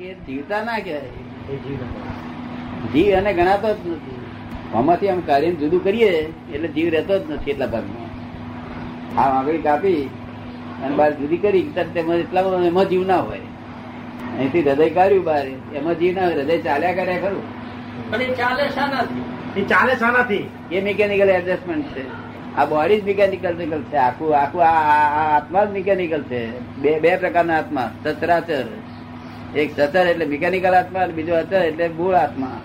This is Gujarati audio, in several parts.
એ જીવતા ના કહેવાય. જીવ અને એને ગણાતો જ નથી. આમાંથી આમ કાર્ય જુદું કરીએ એટલે જીવ રહેતો જ નથી એટલા ભાગમાં. આ આંગળી કાપી અને બહાર જુદી કરી તરત તેમાં એટલા એમાં જીવ ના હોય. અહીંથી હૃદય કાઢ્યું બહાર. એમાં જીવ ના હોય હૃદય ચાલ્યા કર્યા ખરું. પણ એ ચાલે શાનાથી એ ચાલે શાનાથી એ મિકેનિકલ એડજસ્ટમેન્ટ છે. આ બોડી જ મિકેનિકલ છે. આખું આખું આ આ- આ આત્મા જ મિકેનિકલ છે. બે બે પ્રકારના આત્મા. સચરાચર. એક સચર એટલે મિકેનિકલ આત્મા અને બીજો અચર એટલે મૂળ આત્મા.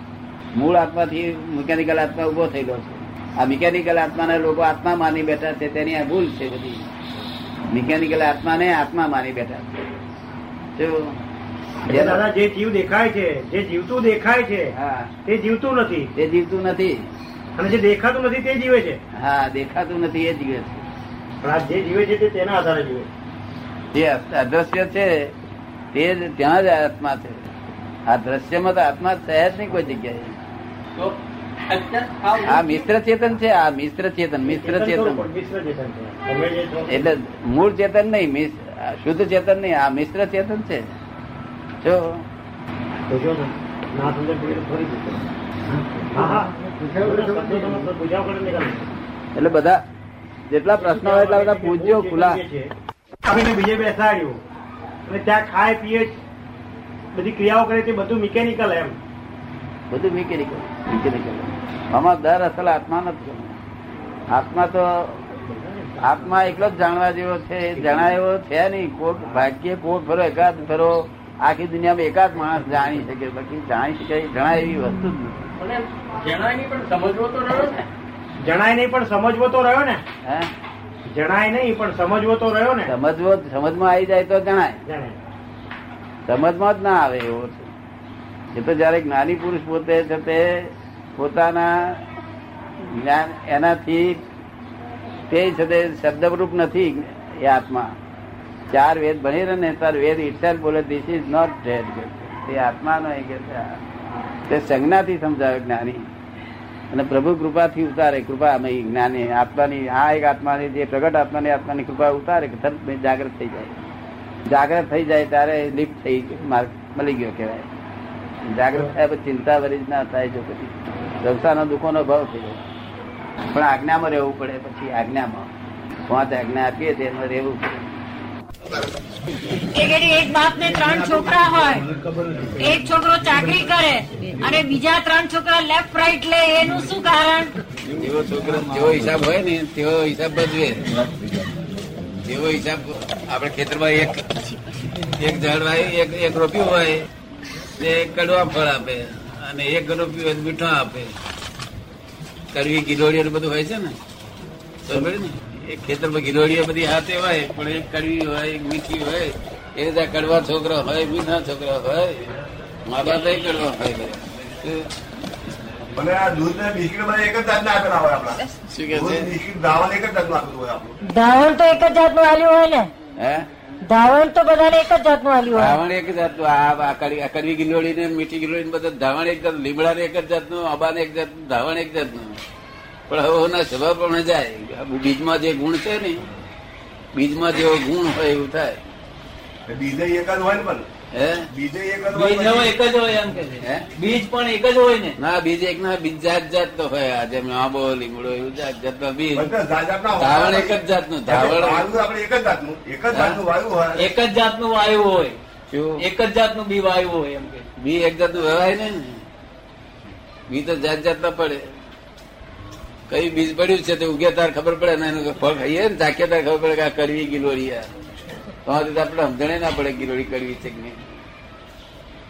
મૂળ આત્માથી મિકેનિકલ આત્મા ઊભો થયેલો છે. આ મિકેનિકલ આત્માને લોકો આત્મા માની બેઠા છે તેની આ ભૂલ છે બધી. મિકેનિકલ આત્માને આત્મા માની બેઠા છે. જે જીવ દેખાય છે જે જીવતું દેખાય છે હા. તે જીવતું નથી. તે જીવતું નથી. અને જે દેખાતું નથી તે જીવે છે. હા દેખાતું નથી એ જીવે છે. જે જીવે છે તે તેના આધારે જીવે છે. જે અદ્રશ્ય છે તે જ ત્યાં જ આત્મા છે. આ દ્રશ્યમાં તો આત્મા છે જ નહીં કોઈ જગ્યાએ. આ મિશ્ર ચેતન છે આ મિશ્ર ચેતન મિશ્ર ચેતન. એટલે મૂળ ચેતન નહીં શુદ્ધ ચેતન નહીં આ મિશ્ર ચેતન છે. જો. એટલે બધા જેટલા પ્રશ્નો હોય એટલા બધા પૂજ્યો ખુલા બીજે બેસાડ્યું. અને ત્યાં ખાય પીએ બધી ક્રિયાઓ કરે તે બધું મિકેનિકલ એમ. બધું મિકેનિકલ મિકેનિકલ આમાં દર અસલ આત્મા નથી આત્મા તો આત્મા એકલો જ જાણવા જેવો છે એ જણાય એવો છે નહીં. કોટ ભાગ્ય કોટ ફરો એકાદ ફરો આખી દુનિયામાં એકાદ માણસ જાણી શકે બાકી જાણી શકે જણાય એવી વસ્તુ જ નથી. જણાય નહીં પણ સમજવો તો રહ્યો ને. જણાય નહીં પણ સમજવો તો રહ્યો ને. હે? જણાય નહીં પણ સમજવો તો રહ્યો ને. સમજવો સમજમાં આવી જાય તો જણાય. સમજમાં જ ના આવે એવો છે. એ તો જયારે જ્ઞાની પુરુષ પોતે છે તે પોતાના જ્ઞાન એનાથી તે છે તે શબ્દરૂપ નથી એ આત્મા. ચાર વેદ ભણી રહે ને તાર વેદ ઇટસેલ બોલે ધીસ ઇઝ નોટ ડેડ તે આત્માનો એ કે તે સંજ્ઞાથી સમજાવે જ્ઞાની. અને પ્રભુ કૃપાથી ઉતારે કૃપા અમે જ્ઞાની, આત્માની, આ એક આત્માની જે પ્રગટ આત્માની આત્માની કૃપા ઉતારે તરત જાગ્રત થઈ જાય. જાગ્રત થઈ જાય ત્યારે લિફ્ટ થઈ માર્ગ મળી ગયો કહેવાય. જાગ્રત થાય પછી ચિંતા વરી ના થાય જો પછી. સંસારના દુઃખોનો ભાવ થઈ જાય. પણ આજ્ઞામાં રહેવું પડે, પછી આજ્ઞામાં. પાંચ આજ્ઞા આપીએ તે એમાં રહેવું પડે. એક બાપ ને ત્રણ છોકરા હોય, એક છોકરો ચાકરી કરે અને બીજા ત્રણ છોકરા લેફ્ટ રાઈટ લે, એનું શું કારણ? જેવો છોકરો, જેવો હિસાબ હોય ને, તેવો હિસાબ ભજવે જેવો હિસાબ આપણે ખેતરમાં એક એક ઝાડ વાય એક એક રોપ્યું હોય એક કડવા ફળ આપે, અને એક રોપ્યું હોય મીઠા આપે. કડવી ગિલોડીઓ બધું હોય છે ને? સમજે ને? ખેતરમાં ગિલોડીઓ બધી હાથે હોય પણ એક કડવી હોય એક મીઠી હોય એ રીતે કડવા છોકરા હોય મીઠા છોકરા હોય મા બાપ કડવા હોય. બધા. આ દૂધ ને બિસ્કીટ એક જ જાતના આપેલા હોય આપણા. શું કે છે? દાવણ એક જ જાતનું આપેલું હોય આપણું. ધાવણ તો એક જ જાતનું આલ્યું હોય ને? હે? ધાવણ તો બધાને એક જ જાતનું આલ્યું હોય. ધાવણ એક જાતનું આ કડવી ગિલોડી ને મીઠી ગિલોડી ને બધા ધાવણ એક જાતનું લીમડા એક જ જાતનું અબાન એક જાતનું ધાવણ એક જાતનું. પણ હવે ના સ્વભાવ પ્રમાણે જાય. બીજમાં જે ગુણ છે ને બીજમાં જેવો ગુણ હોય એવું થાય. બીજે એક જ હોય ને પણ. બીજે એક જ બીજ એક જ હોય એમ કે બીજ પણ એક જ હોય ને. ના બીજ એક ના બીજ જાત જાત તો હોય. આ જેમ આંબો લીમડો એવું જાત જાત બીજ. જાત જાતના હોય. ધાવણ એક જ જાતનું ધાવણ. આપણે એક જ જાતનું. એક જ જાતનું વાયુ હોય. એક જ જાતનું વાયુ હોય. એક જ જાતનું બી વાયુ હોય એમ કે બી એક જાતનું વ્યવહાય નહીં ને. બી તો જાત જાત ના પડે. કઈ બીજ પડ્યું છે તે ઉગે તાર ખબર પડે ને એનું ફળ ખાઈએ ને ચાખીએ તાર ખબર પડે કે આ કરવી ગિલોડી આ. તો આપણે સમજણે ના પડે ગિલોડી કરવી છે કે નહીં.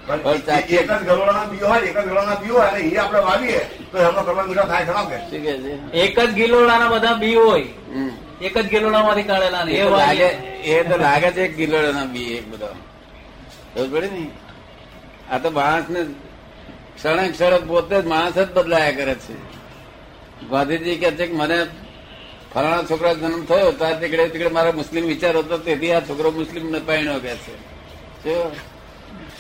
એક જ ગરોળાના બી હોય એક જ ગરોળાના બી હોય અને એ આપણે વાવીએ તો એમનો કરવા મીઠા થાય ખરા કે? શું કે છે? એક જ ગિલોડાના બધા બી હોય. હમ. એક જ ગિલોડામાંથી કાઢેલા ને એ તો લાગે એ તો લાગે છે એક ગિલોડાના બી એક બધા. ખબર પડે ને? આ તો માણસ ને ક્ષણે ક્ષણે પોતે જ માણસ જ બદલાયા કરે છે. ગાંધીજી કે છે કે મને ફલાણા છોકરા જન્મ થયો ત્યાં તીકડે તીકડે મારા મુસ્લિમ વિચાર હતો તેથી આ છોકરો મુસ્લિમ ને પરણ્યો કે છે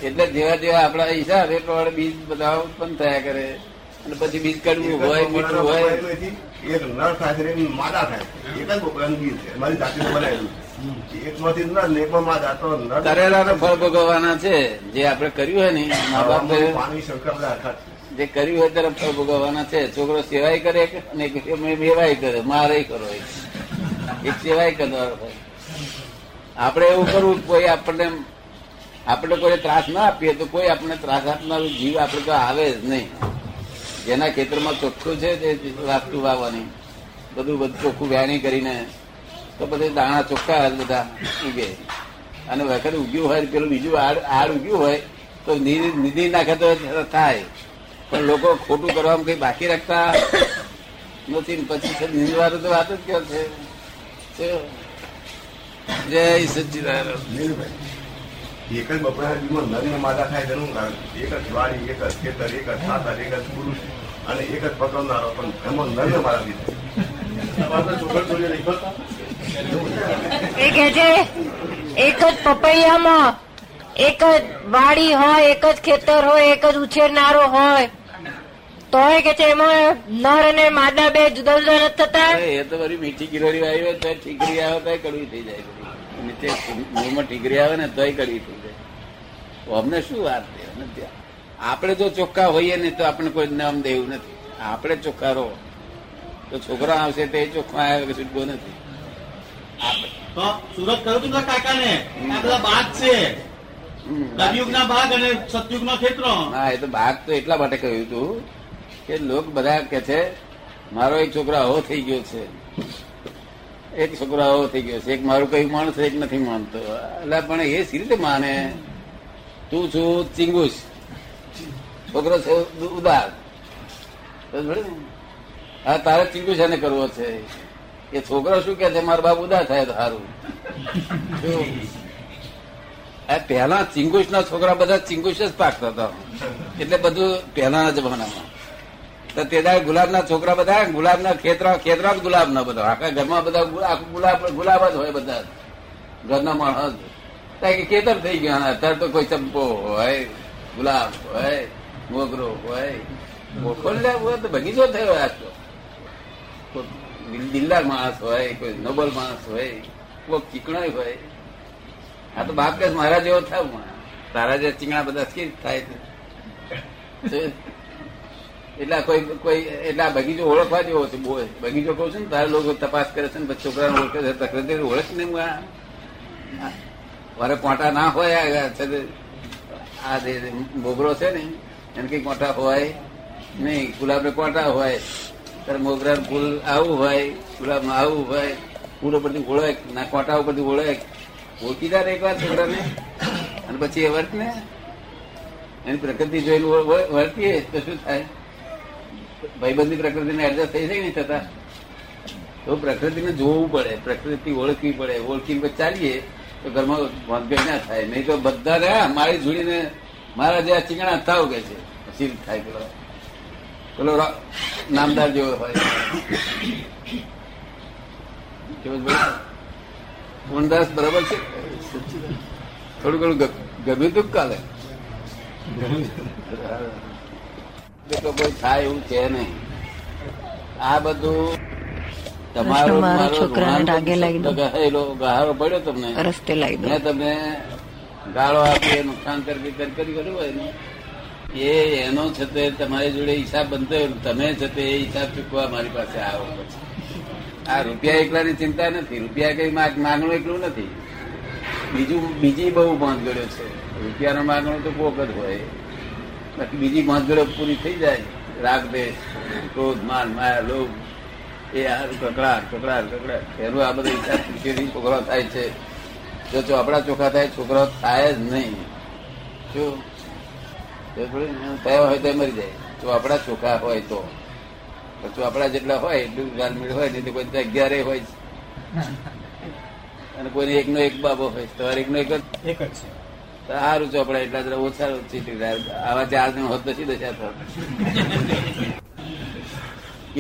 એટલે જેવા જેવા આપણા હિસાબ એ પ્રમાણે બીજ બધા ઉત્પન્ન થયા કરે અને પછી બીજ કડવું હોય મીઠું હોય. એક નર થાય છે માદા થાય એક જ બોકડાનું છે. મારી જાતિ બનાવેલું એકમાંથી નર ને એકમાં માં જાતો નર કરેલાનું ફળ ભોગવવાના છે. જે આપણે કર્યું હોય ને મા બાપ પાણી શંકર આખા જે કર્યું હોય ત્યારે ફળ ભોગવવાના છે. છોકરો સેવાય કરે અને મેવાય કરે? મારે કરો. એક સેવાય કરનારો હોય. આપણે એવું કરવું કોઈ આપણને આપણે કોઈ ત્રાસ ના આપીએ તો કોઈ આપણને ત્રાસ આપનારું જીવ આપણે તો આવે જ નહીં. જેના ખેતરમાં ચોખ્ખું છે તે વાસ્તુ વાવવાની. બધું બધું ચોખ્ખું વ્યાણી કરીને તો પછી દાણા ચોખ્ખા બધા ઉગે. અને વખત ઉગ્યું હોય પેલું બીજું આડ આડ ઉગ્યું હોય તો નિધિ નિધિ નાખે તો થાય. પણ લોકો ખોટું કરવામાં કઈ બાકી રાખતા નથી પછી છે નિંદવાનું તો વાત જ ક્યાં છે જય સચિદાનંદ એક જ બપોરા નર થાય તેનું કારણ એક જ વાડી એક જ ખેતર એક જ ખાતર એક જ પુરુષ અને એક જ પકડનારો પણ એમાં નર મારા કરતા એ કે છે એક જ પપૈયામાં એક જ વાડી હોય એક જ ખેતર હોય એક જ ઉછેરનારો હોય તોય કે છે એમાં નર અને માદા બે જુદા જુદા નથી થતા. એ તો બધી મીઠી ગિલોરી આવી હોય તો ઠીકરી આવે તો કડવી થઈ જાય. નીચે મોંમાં ઠીકરી આવે ને તોય કડવી થઈ જાય. અમને શું વાત છે? આપણે જો ચોખ્ખા હોઈએ ને તો આપણે કોઈ નામ દેવું નથી. આપણે ચોખ્ખા રહો. તો છોકરા આવશે તે ચોખ્ખા આવે કે છૂટકો નથી. સુરત કહ્યું તું કાકાને? આ બધા બાદ છે. કલયુગ ના ભાગ અને સતયુગના ખેતરો. હા એ તો ભાગ તો એટલા માટે કહ્યું હતું કે લોક બધા કે છે, મારો એક છોકરો આવો થઈ ગયો છે. એક છોકરો આવો થઈ ગયો છે. એક મારું કયું માણસ એક નથી માનતો. એટલે પણ એ સી રીતે માને? તું છું ચિંગુસ. છોકરો છે ઉદાર. હા, તારે ચિંગુસ એને કરવો છે. એ છોકરો શું કે છે, મારો બાપ ઉદાર થાય તો સારું? પહેલા ચિંગુસ ના છોકરા બધા ચિંગુસ જ પાકતા હતા. એટલે બધું પહેલાના જમાનામાં. તો તે દાડે ગુલાબના છોકરા બધા, ગુલાબના ખેતરા ખેતરા જ ગુલાબના બધા. આખા ઘરમાં બધા આખું ગુલાબ ગુલાબ જ હોય બધા. ઘરના માણસ કે ખેતર થઈ ગયા અત્યારે તો કોઈ ચંપો હોય, ગુલાબ હોય, મોગરો હોય. મોખોલિયા હોય તો બગીચો થયો આજ તો. દિલદાર માણસ હોય, કોઈ નોબલ માણસ હોય કોઈ ચીકણાય હોય. આ તો બાપ કે મારા જેવો થાવ તારા જે ચીંગણા બધા સ્કીર થાય છે? એટલે કોઈ કોઈ એટલે બગીચો ઓળખવા જેવો છે, બહુ બગીચો કહું છું ને, તારા લોકો તપાસ કરે છે ને છોકરાને ઓળખે છે, તકલીફ ઓળખ ને વારે કોટા ના હોય, આ મોગરો છે ને, એને કઈ કોટા હોય નહીં. ગુલાબ ને કોટા હોય ત્યારે મોગરા ફૂલ આવું હોય ગુલાબ આવું હોય, ફૂલ ઉપરથી ઓળખ, ના કોટા ઉપરથી ઓળખ. ઓળખીદાર એક વાર છોકરાને, અને પછી એ વર્ત ને એની પ્રકૃતિ જોઈને વર્તીએ તો શું થાય? ભાઈબંધી પ્રકૃતિને એડજસ્ટ થઈ જાય નહીં થતા તો પ્રકૃતિને જોવું પડે, પ્રકૃતિ ઓળખવી પડે, ઓળખીને પછી ચાલીએ, તો ઘરમાં મતભેદ ના થાય. નહીં તો બધા રહ્યા, મારી જોડીને મારા જે ચીકણા થાવ કે છે. સીલ થાય પેલો પેલો નામદાર જેવો હોય. મોહનદાસ બરાબર છે? થોડું ઘણું ગમ્યું તું કાલે? તો કોઈ થાય એવું છે નહીં. આ બધું તમારો મારો છોકરાને રાગે. ગહારો પડ્યો તમને. રસ્તે લાગી મેં તમને ગાળો આપી નુકસાન કરી કરી કર્યું હોય ને? એ એનો છે તે તમારી જોડે હિસાબ બનતો હોય, તમે છે તે એ હિસાબ ચૂકવા મારી પાસે આવો પછી. આ રૂપિયા એકલાની ચિંતા નથી. રૂપિયા કઈ માગણું એકલું નથી. બીજું બીજી બહુ બાંધગડો છે. રૂપિયાનો માગણું તો કોક જ હોય. બાકી બીજી બાંધગડો પૂરી થઈ જાય. રાગ દેશ ક્રોધ, માન, માયા, લોભ, એ આ કકડાટ કકડાટ કકડાટ. એનો આ બધા હિસાબ ચૂકીથી છોકરા થાય છે. જો ચોપડા ચોખા થાય છોકરાઓ થાય જ નહીં. ને થયા હોય તો મરી જાય. ચોપડા ચોખા હોય તો. ચોપડા જેટલા હોય, એટલું ગાલમીડ હોય નહીં તો કોઈ અગિયારે હોય અને કોઈને એકનો એક બાબો હોય, તમારે એકનો એક જ? એક જ છે. સારું ચોપડા એટલા જરા ઓછા આવા ચાર જણ હોત નથી દશા તો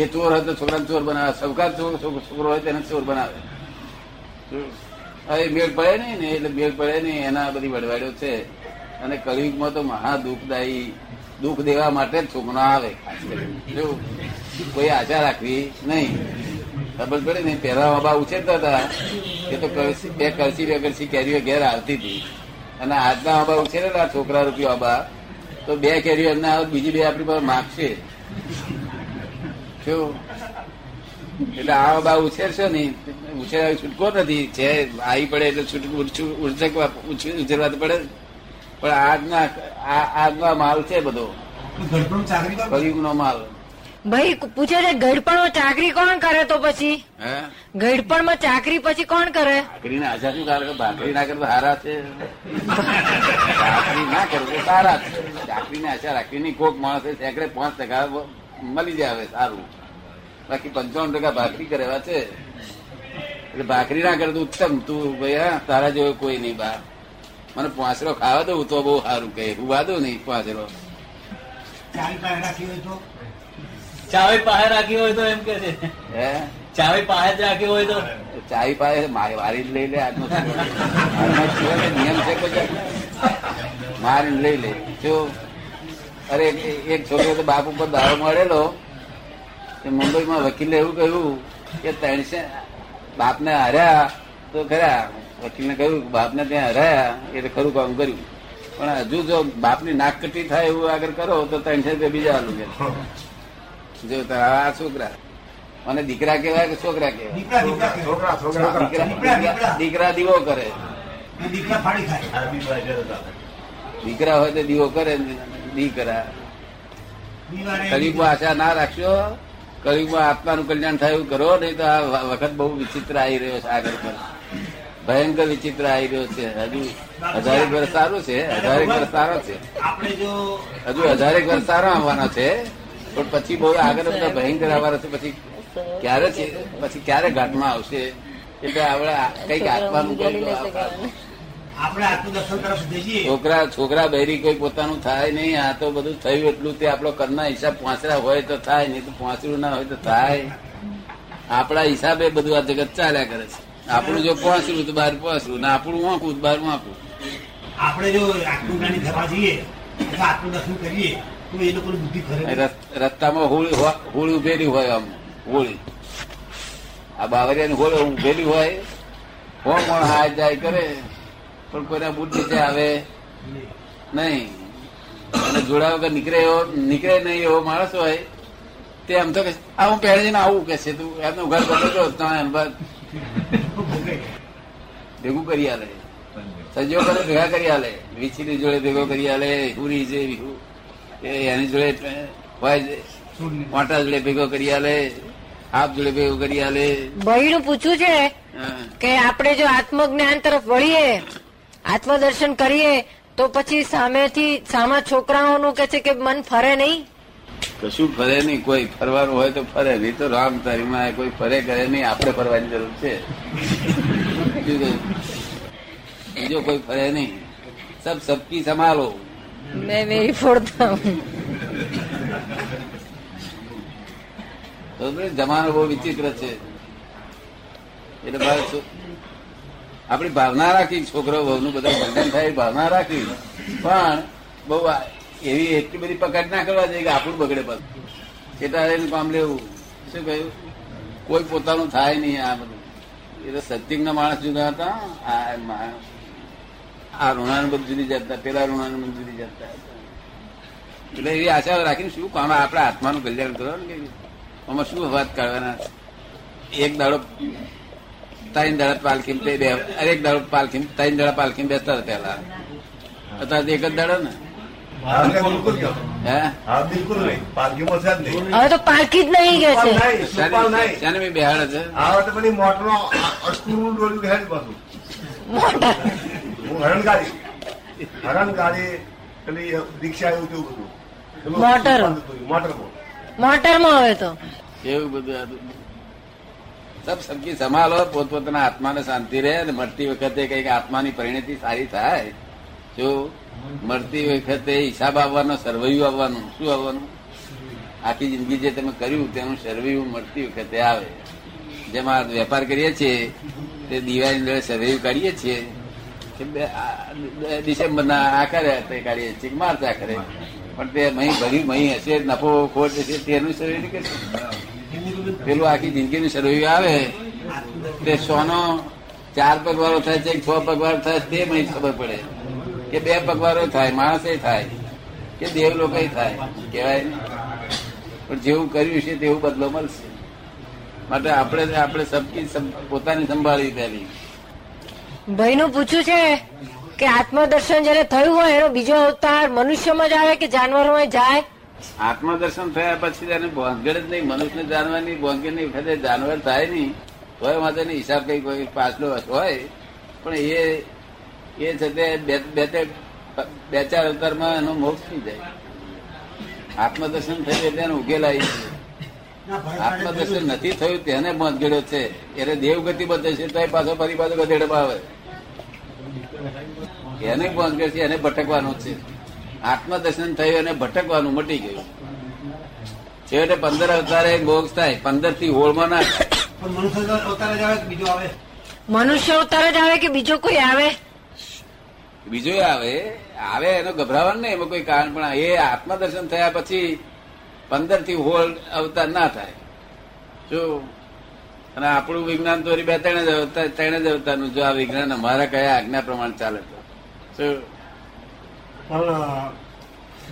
એ ચોર હોય તો છોકરાને ચોર બનાવે. સૌકાર છોકરો હોય તેને ચોર બનાવે. હવે મેળ પડે નહીં ને, એટલે મેળ પડે નહીં. એના બધી વડવાડ્યો છે. અને કળિયુગમાં તો મહા દુઃખદાયી દુઃખ દેવા માટે જ છોકરો આવે જો કોઈ આશા રાખવી નહીં. ખબર પડે ને, પહેલા બાબા ઉછેરતા હતા. એ તો બે કરસી બે કરસી કેરીઓ ઘેર આવતી હતી. અને આજના આબા ઉછેરેલા છોકરા રૂપિયા બાબા તો બે કેરીઓ એમને આવે બીજી બે આપણી પાસે માગશે. શું? એટલે આ બાબા ઉછેરશો ને ઉછેર છૂટકો નથી. છે આવી પડે એટલે છૂટકું ઉછેરવા ઉછેરવા તો પડે પણ આજના આજના માલ છે બધો. ચાકરી માલ. ભાઈ પૂછે છે ગઢપણમાં ચાકરી કોણ કરે તો પછી? હે? ગઢપણમાં ચાકરી પછી કોણ કરે? ભાખરીને આશા શું કારણ કે ભાખરી ના કરે તો હારા છે? ભાખરી ના કરે તો સારા છે. ચાકરીને આશા રાખવી નહીં કોક માણસે સેકડે પાંચ ટકા મળી જાય હવે સારું. બાકી પંચાવન ટકા ભાખરી કરેવા છે. એટલે ભાખરી ના કરે તો ઉત્તમ. તું ભાઈ હા તારા જેવો કોઈ નહીં બા. મને પાંચરો ખાવા દઉં તો બહુ સારું કહે. હું વાદો નહીં પાંચરો ચારી પાસે રાખી હોય તો? ચાવી પાસે રાખી હોય તો એમ કે છે. હે? ચાવી પાસે જ રાખી હોય તો. ચાવી પાસે મારી વારી લઈ લે આજનો. નિયમ છે. મારી મારીને લઈ લે. જો અરે એક- એક છોકરો તો બાપ ઉપર દાવો મળેલો કે મુંબઈમાં વકીલે એવું કહ્યું કે ત્રણસે બાપને હર્યા તો ખરા. વકીલને કહ્યું બાપને ત્યાં હરાયા એટલે ખરું કામ કર્યું. પણ હજુ જો બાપની નાક કટી થાય એવું આગળ કરો તો ત્રણસે રૂપિયા બીજા આલું કે. જો આ છોકરા. અને દીકરા કેવાય કે છોકરા કહેવાય? દીકરા દીવો કરે. દીકરા હોય તો દીવો કરે દીકરા. કલયુગમાં આશા ના રાખશો. કલયુગમાં આત્માનું કલ્યાણ થાય કરો નહીં તો આ વખત બહુ વિચિત્ર આવી રહ્યો છે આગળ પર ભયંકર વિચિત્ર આવી રહ્યો છે. હજુ હજારેક વર્ષ સારું છે. હજારેક વર્ષ સારો છે. હજુ હજારેક વર્ષ સારો આવવાનો છે. પણ પછી બહુ આગળ બધા ભયંકર આવવા છે પછી ક્યારે છે? પછી ક્યારે ઘાટમાં આવશે? એટલે આપણે કંઈક આત્માનું આપણે આત્મદર્શન તરફ જઈએ. છોકરા છોકરા બહેરી કોઈ પોતાનું થાય નહીં આ તો બધું થયું એટલું તે આપણો કરના હિસાબ પાંચરા હોય તો થાય નહીં તો પાંચરું ના હોય તો થાય. આપણા હિસાબે બધું આ જગત ચાલ્યા કરે છે. આપણું જો પાંચરું તો બહાર પાંચરું ને આપણું વાંકું તો બહાર વાંકું. આપણે જો આત્મજ્ઞાની થવા જઈએ આત્મદર્શન કરીએ એ લોકોની બુદ્ધિ ખરે રસ્તામાં હોળી હોળી ઉભેલી હોય આમ, હોળી. આ બાવરિયાની હોળી ઉભેલી હોય, કોણ કોણ હાથ જાય કરે, પણ કોઈના બુદ્ધ નીચે આવે નહીં. અને જોડા વગર નીકળે એવો, નીકળે નહીં એવો માણસ હોય, તે આમ તો કે, આ હું પહેરે જઈને આવું, કે છે. તું એમનું ઘર બદલો તમે ભેગું કરી આલે. સજીવો કરે ભેગા કરી આલે. વીછીની જોડે ભેગો કરી આલે. હુરી છે વિહુ એની જોડે. વાંટા જોડે ભેગો કરી આલે આપ જોડે ભેગો કરી આલે. ભાઈ નું પૂછવું છે કે આપણે જો આત્મજ્ઞાન તરફ વળીએ આત્મદર્શન કરીએ તો પછી સામેથી સામા છોકરાઓનું કે છે કે મન ફરે નહીં? કશું ફરે નહીં. કોઈ ફરવાનું હોય તો ફરે. નહીં તો રામ તારીમાં કોઈ ફરે કરે નહીં. આપણે ફરવાની જરૂર છે. બીજો કોઈ ફરે નહીં સબ સબકી સંભાળો. મેં મેરી ફોડતા હું. જમાનો બહુ વિચિત્ર છે. એટલે આપણી ભાવના રાખી છોકરો બહુનું બધા બંધન થાય ભાવના રાખી. પણ બહુ એવી એટલી બધી પકડ ના કરવા જોઈએ કે આપણું બગડે પાછું કેટલા કામ લેવું. શું કહ્યું? કોઈ પોતાનું થાય નહીં આ બધું. એ તો સત્યંગના માણસ જુદા હતા. આ મા- આ ઋણાનુબંધ બધું જુદી જતા પેલા ઋણાનુબંધ બધું જુદી જતા એટલે એવી આશા રાખીને શું કામ આપણા આત્માનું કલ્યાણ કરવાનું કે આમાં શું વાત કાઢવાના એક દાડો ત્રણ દાડા પાલખી બે અરે એક દાડો પાલખી ત્રણ દાડા પાલખી બેસતા હતા પેલા અત્યારે એક જ દાડો ને. હવે તો જ નહીં કે છે. નહીં, સુપાલ નહીં. શાને મેં બેહાડે છે. ડોલ્યું પાછું હું હરણ ગાડી પેલી દીક્ષા એવું તેવું બધું મોટર. મોટરમાં. મોટરમાં હવે તો. એવું બધું સબ સબકી સંભાળો પોતપોતાના આત્માને શાંતિ રહે અને મળતી વખતે કંઈક આત્માની પરિણતિ સારી થાય. જો મળતી વખતે હિસાબ આવવાનો સર્વૈયું આવવાનું શું આવવાનું? આખી જિંદગી જે તમે કર્યું તેનું સર્વૈયું મળતી વખતે આવે. જેમાં વેપાર કરીએ છીએ તે દિવાળી સર્વૈયું કાઢીએ છીએ બે- આ કરે તે કાઢીએ છીએ કે કરે પણ તે મહી ભર્યું, મહી હશે, નફો, ખોટ હશે, તેનું શરીર બધું પેલું આખી જિંદગીનું શરૂ આવે. તે સોનો ચાર પગવારો થાય છે છ પગવારો થાય તે મહી ખબર પડે. કે બે પગવારો થાય, માણસે થાય, કે દેવ લોકો થાય, કહેવાય પણ જેવું કર્યું છે, તેવું બદલો મળશે. માટે આપણે આપણે સબકી સબ- પોતાની સંભાળવી પહેલી. ભાઈ નું પૂછ્યું છે કે આત્મદર્શન જયારે થયું હોય, એનો બીજો અવતાર મનુષ્યમાં જ આવે કે જાનવરોમાં જાય? આત્મદર્શન થયા પછી તેને ભોંગડ જ નહીં, મનુષ્યને જાણવાની ભોંગડ નહીં વખતે જાનવર થાય નહીં. હોય વાંધો હિસાબ કઈ કોઈ પાછલો હોય, પણ એ એ છે તે બે બે ચાર અવતારમાં એનો મોક્ષ થઈ જાય આત્મદર્શન થયું એટલે એનો ઉકેલ આવી આત્મદર્શન નથી થયું તેને ભોંગડ્યો છે. એને દેવગતિ બધે છે તો પાછો ફરી પાછો ગધેડમાં આવે એને ભોંગડ છે એને ભટકવાનું છે. આત્મદર્શન થયું અને ભટકવાનું મટી ગયું. છેવટે પંદર અવતારે મોક્ષ થાય પંદરથી હોળમાં ના મનુષ્ય અવતાર આવે કે બીજો આવે? મનુષ્ય અવતાર જ આવે કે બીજો કોઈ આવે? બીજો આવે આવે એનો ગભરાવાનું નહીં એમાં કોઈ કારણ પણ એ આત્મદર્શન થયા પછી પંદરથી હોલ અવતાર ના થાય. જો, અને આપણું વિજ્ઞાન તો બે ત્રણ જ અવતાર, ત્રણ જ અવતારનું, જો આ વિજ્ઞાન અમારા કયા આજ્ઞા પ્રમાણે ચાલે તો? પણ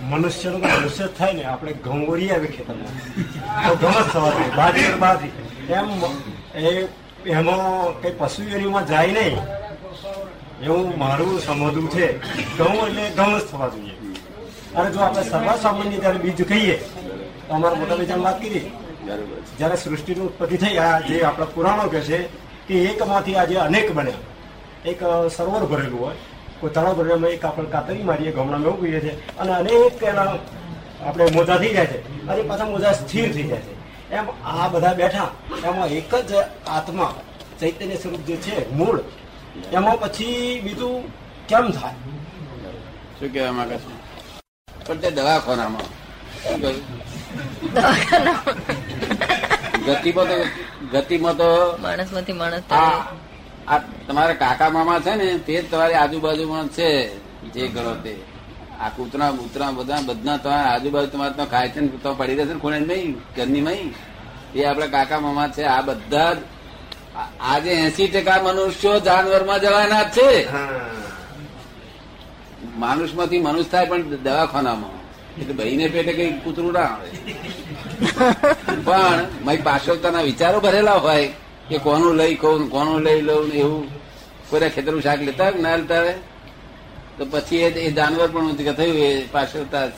મનુષ્ય મનુષ્ય થાય ને, આપણે ઘઉં આવી ખેતરમાં તો ગમત થવા બાજી બાજરી એમ, એ, એમાં કઈ પશુ એરીમાં જાય નહીં. એવું મારું સમજવું છે. ઘઉં એટલે ઘઉં જ થવા જોઈએ. અને જો આપણે સર્વ સામાન્ય ત્યારે બીજ કહીએ તો અમારા મોટા ભાઈ વાત કરી. જ્યારે સૃષ્ટિની ઉત્પત્તિ થઈ આ જે આપણા પુરાણો કે છે કે એકમાંથી આજે અનેક બને એક સરોવર ભરેલું હોય. કોઈ તળાવ ભરેલું એક આપણે કાતરી મારીએ ગામડામાં એવું કહીએ છે અને અનેક એના આપણે મોજા થઈ જાય છે. અને પાછા મોજા સ્થિર થઈ જાય છે. એમ આ બધા બેઠા એમાં એક જ આત્મા ચૈતન્ય સ્વરૂપ જે છે મૂળ એમાં પછી બીજું કેમ થાય? શું કહેવા માંગે છે? પણ તે દવાખાનામાં. શું કહ્યું? ગતિમાં તો ગતિમાં તો માણસમાંથી માણસ આ તમારા કાકા મામા છે ને તે જ તમારી આજુબાજુમાં છે જે ગણો તે. આ કૂતરા કૂતરા બધા બધા તમારા આજુબાજુ તમારે તો ખાય છે ને તો પડી રહેશે ને ખૂણે નહીં ઘરની નહીં. એ આપણા કાકા મામા છે આ બધા જ આજે એસી ટકા મનુષ્યો જાનવરમાં જવાના જ છે. માનુષમાંથી મનુષ્ય થાય પણ દવાખાનામાં. એટલે બહીને પેટે કઈ કૂતરું ના આવે. પણ મારી પાછળતાના વિચારો ભરેલા હોય કે કોનું લઈ કહું, કોનું લઈ લઉં એવું. કોઈના ખેતરનું શાક લેતા ના લેતા તો પછી એ- જાનવર પણ થયું, એ પાછળતા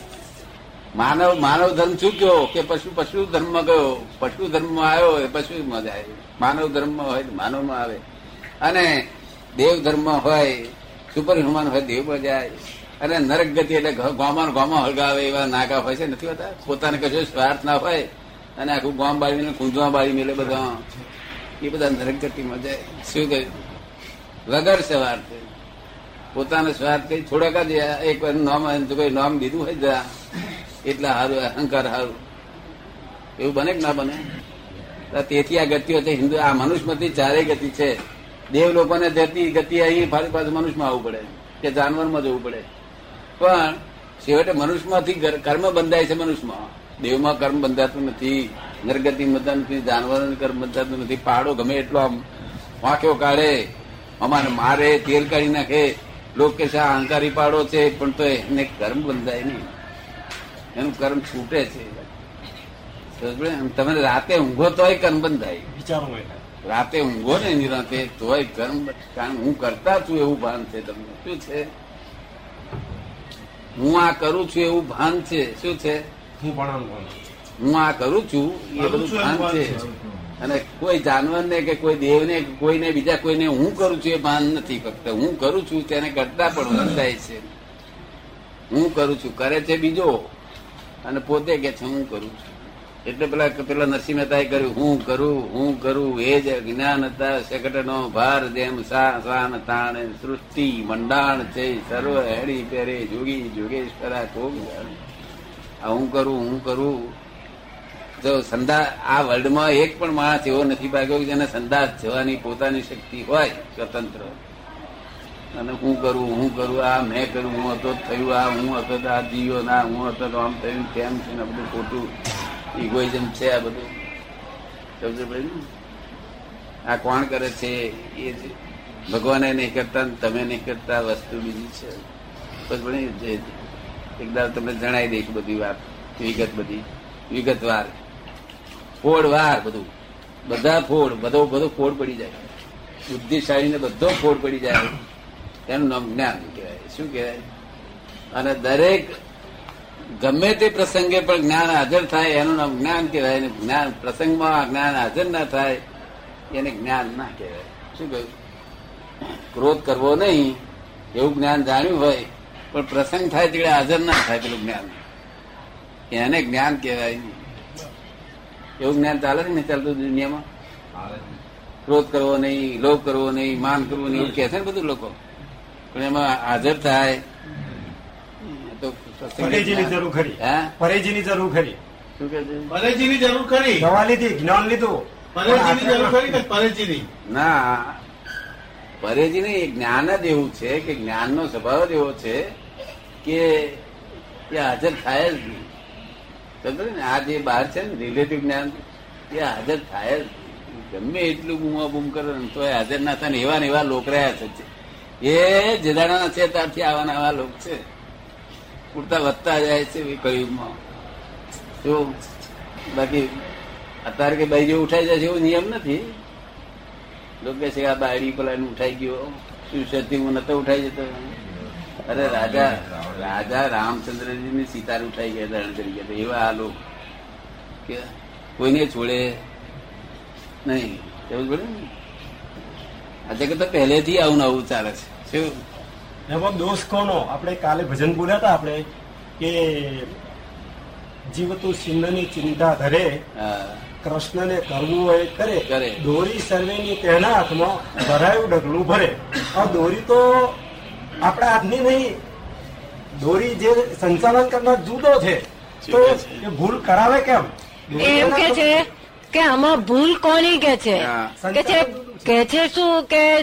માનવ માનવ ધર્મ ચૂક્યો કે પશુ પશુ ધર્મ ગયો પશુ ધર્મ આવ્યો એ પશુ માં જાય માનવ ધર્મ હોય માનવમાં આવે. અને દેવ ધર્મ હોય સુપર હ્યુમન હોય દેવમાં જાય અને નરક ગતિ એટલે ગામમાં ગામમાં હળગાવે એવા નાગા હોય છે. નથી હોતા? પોતાને કશો સ્વાર્થ ના હોય અને આખું ગામ બાળી કુંજવા બાળી મેલે બધા એ બધા નરક ગતિમાં જાય. શું કહ્યું વગર સ્વાર્થ. પોતાનો સ્વાર્થ કઈ થોડાક જ એક નામ જો કોઈ નામ દીધું હોય જરા એટલા સારું, અહંકાર સારું. એવું બને કે ના બને? તેથી આ ગતિઓ છે. હિન્દુ આ મનુષ્યમાંથી ચારેય ગતિ છે. દેવ લોકોને જતી ગતિ અહીં ફરી પાછું મનુષ્યમાં આવવું પડે. કે જાનવરમાં જવું પડે. પણ છેવટે મનુષ્યમાંથી કર્મ બંધાય છે મનુષ્યમાં. દેવમાં કર્મ બંધાતું નથી નરગતિ બંધાતું નથી જાનવરોને કર્મ બંધાતું નથી પાડો ગમે એટલો આમ વાંક્યો કાઢે અમારે મારે તેલ કાઢી નાખે લોક કે આ અહંકારી પાડો છે પણ તો એને કર્મ બંધાય નહીં. એનું કર્મ છૂટે છે. તમે રાતે ઊંઘો તોય કર્મ બંધાય. રાતે ઊંઘો ને એની રાતે તોય કર્મ કારણ હું કરતા છું એવું ભાન છે તમને. શું છે? હું આ કરું છું એવું ભાન છે. શું છે? હું હું આ કરું છું એ બધું ભાન છે. અને કોઈ જાનવરને કે કોઈ દેવને ને કોઈને બીજા કોઈને હું કરું છું એ ભાન નથી ફક્ત. હું કરું છું તેને કરતા પણ વર્તાય છે. હું કરું છું. કરે છે બીજો. અને પોતે કે છે હું કરું છું. એટલે પેલા પેલા નરસિંહ મહેતાએ કર્યું, હું કરું હું કરું, એ જ જ્ઞાન હતા શકટનો ભાર જેમ સાન તાણ, સૃષ્ટિ મંડાણ છે, સર્વ હેડી પેરે જોગી જોગેશ્વરા કોગ આ હું કરું હું કરું. જો સંદાસ આ વર્લ્ડમાં એક પણ માણસ એવો નથી ભાગ્યો કે જેને સંદાસ જવાની પોતાની શક્તિ હોય, સ્વતંત્ર. અને હું કરું હું કરું, આ મેં કર્યું, હું હતો થયું, આ હું હતો આ જીવ્યો ના હું હતો આમ થયું, તેમ છે ને બધું ખોટું. ઇગોઇઝમ છે આ બધું? સમજો ભાઈ? આ કોણ કરે છે? એ ભગવાને નહીં કરતા તમે નહીં કરતા વસ્તુ બીજી છે. બસ ભણી જે એક તમને જણાવી દઈશ બધી વાત. વિગત બધી. વિગતવાર ફોડ વાર બધું. બધા ફોડ, બધો બધો ફોડ પડી જાય. બુદ્ધિશાળીને બધો ફોડ પડી જાય. એનું નામ જ્ઞાન કહેવાય. શું કહેવાય? અને દરેક ગમે તે પ્રસંગે પણ જ્ઞાન હાજર થાય એનું નામ જ્ઞાન કહેવાય અને જ્ઞાન પ્રસંગમાં જ્ઞાન હાજર ના થાય એને જ્ઞાન ના કહેવાય. શું કહ્યું? ક્રોધ કરવો નહીં એવું જ્ઞાન જાણ્યું હોય પણ પ્રસંગ થાય તે હાજર ના થાય પેલું જ્ઞાન. એને જ્ઞાન કહેવાય. એવું જ્ઞાન ચાલે છે ને ચાલતું દુનિયામાં? ક્રોધ કરવો નહીં લોભ કરવો નહીં માન કરવું નહીં એવું કહે છે ને બધું લોકો. પણ એમાં હાજર થાય તો પરેજીની જરૂર ખરી. હે? પરેજીની જરૂર ખરી. શું કે છે? પરેજીની જરૂર ખરી. દવા લીધી જ્ઞાન લીધું. પરેજીની જરૂર ખરી કે પરેજીની? ના. પરેજી નહીં જ્ઞાન જ એવું છે કે જ્ઞાનનો સ્વભાવ જ એવો છે કે એ હાજર થાય જ નહીં. સમજો ને? આ જે બહાર છે ને રિલેટિવ જ્ઞાન એ હાજર થાય જ ગમે એટલું બૂમા બૂમ કરે ને તો હાજર ના થાય ને. એવા ને એવા લોક રહ્યા છે. એ જદાડાના છે ત્યારથી આવાના આવા લોક છે. પૂરતા વધતા જાય છે કયુગમાં જો બાકી અત્યારે કે બાઈ ઉઠાઈ જાય છે એવો નિયમ નથી. લોકો છે આ બાયડી પેલા ઉઠાઈ ગયો. શું હું નતો ઉઠાઈ જતો. અરે રાજા રાજા રામચંદ્રજી ની સીતાર ઉઠાઈ ગયા ધારણ કરી ગયા એવા આ લોકો કે કોઈને છોડે નહીં. એવું પડે ને? આ જગત તો પહેલેથી આવું આવું ચાલે છે. શું? એમાં દોષ કોનો? આપણે કાલે ભજન બોલ્યા હતા આપણે કે જીવતું સિંહની ચિંતા ધરે કૃષ્ણને કરવું હોય કરે. કરે. દોરી સર્વેની તેના હાથમાં ભરાયું ઢગલું ભરે. આ દોરી તો આપણા હાથની નહીં. દોરી જે સંચાલન કરનાર જુદો છે. તો એ ભૂલ કરાવે કેમ? એમ કે છે કે આમાં ભૂલ કોની કે છે? કે છે કે છે શું? કે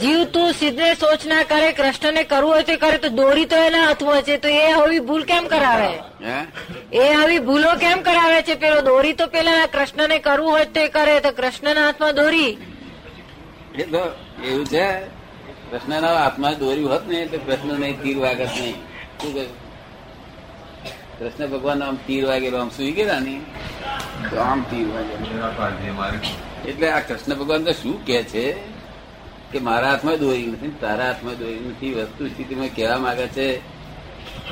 જીવ તું સીધે સોચ ના કરે કૃષ્ણને કરવું હોય તો કરે તો દોરી તો એના હાથમાં છે તો એ આવી ભૂલ કેમ કરાવે? એ આવી ભૂલો કેમ કરાવે છે? પેલો દોરી તો પેલા કૃષ્ણને કરવું હોય તો એ કરે તો કૃષ્ણના હાથમાં દોરી. એ તો એવું છે કૃષ્ણના હાથમાં દોરી હોત ને તો કૃષ્ણ નહીં તીર વાગત નહીં. શું કહે? કૃષ્ણ ભગવાન આમ તીર વાગેલો આમ સુઈ ગયેલા ને? તો આમ તીર વાગેલો એટલે આ કૃષ્ણ ભગવાન તો શું કે છે? કે મારા હાથમાં દોરી નથી તારા હાથમાં દોરી નથી વસ્તુ સ્થિતિમાં કહેવા માંગે છે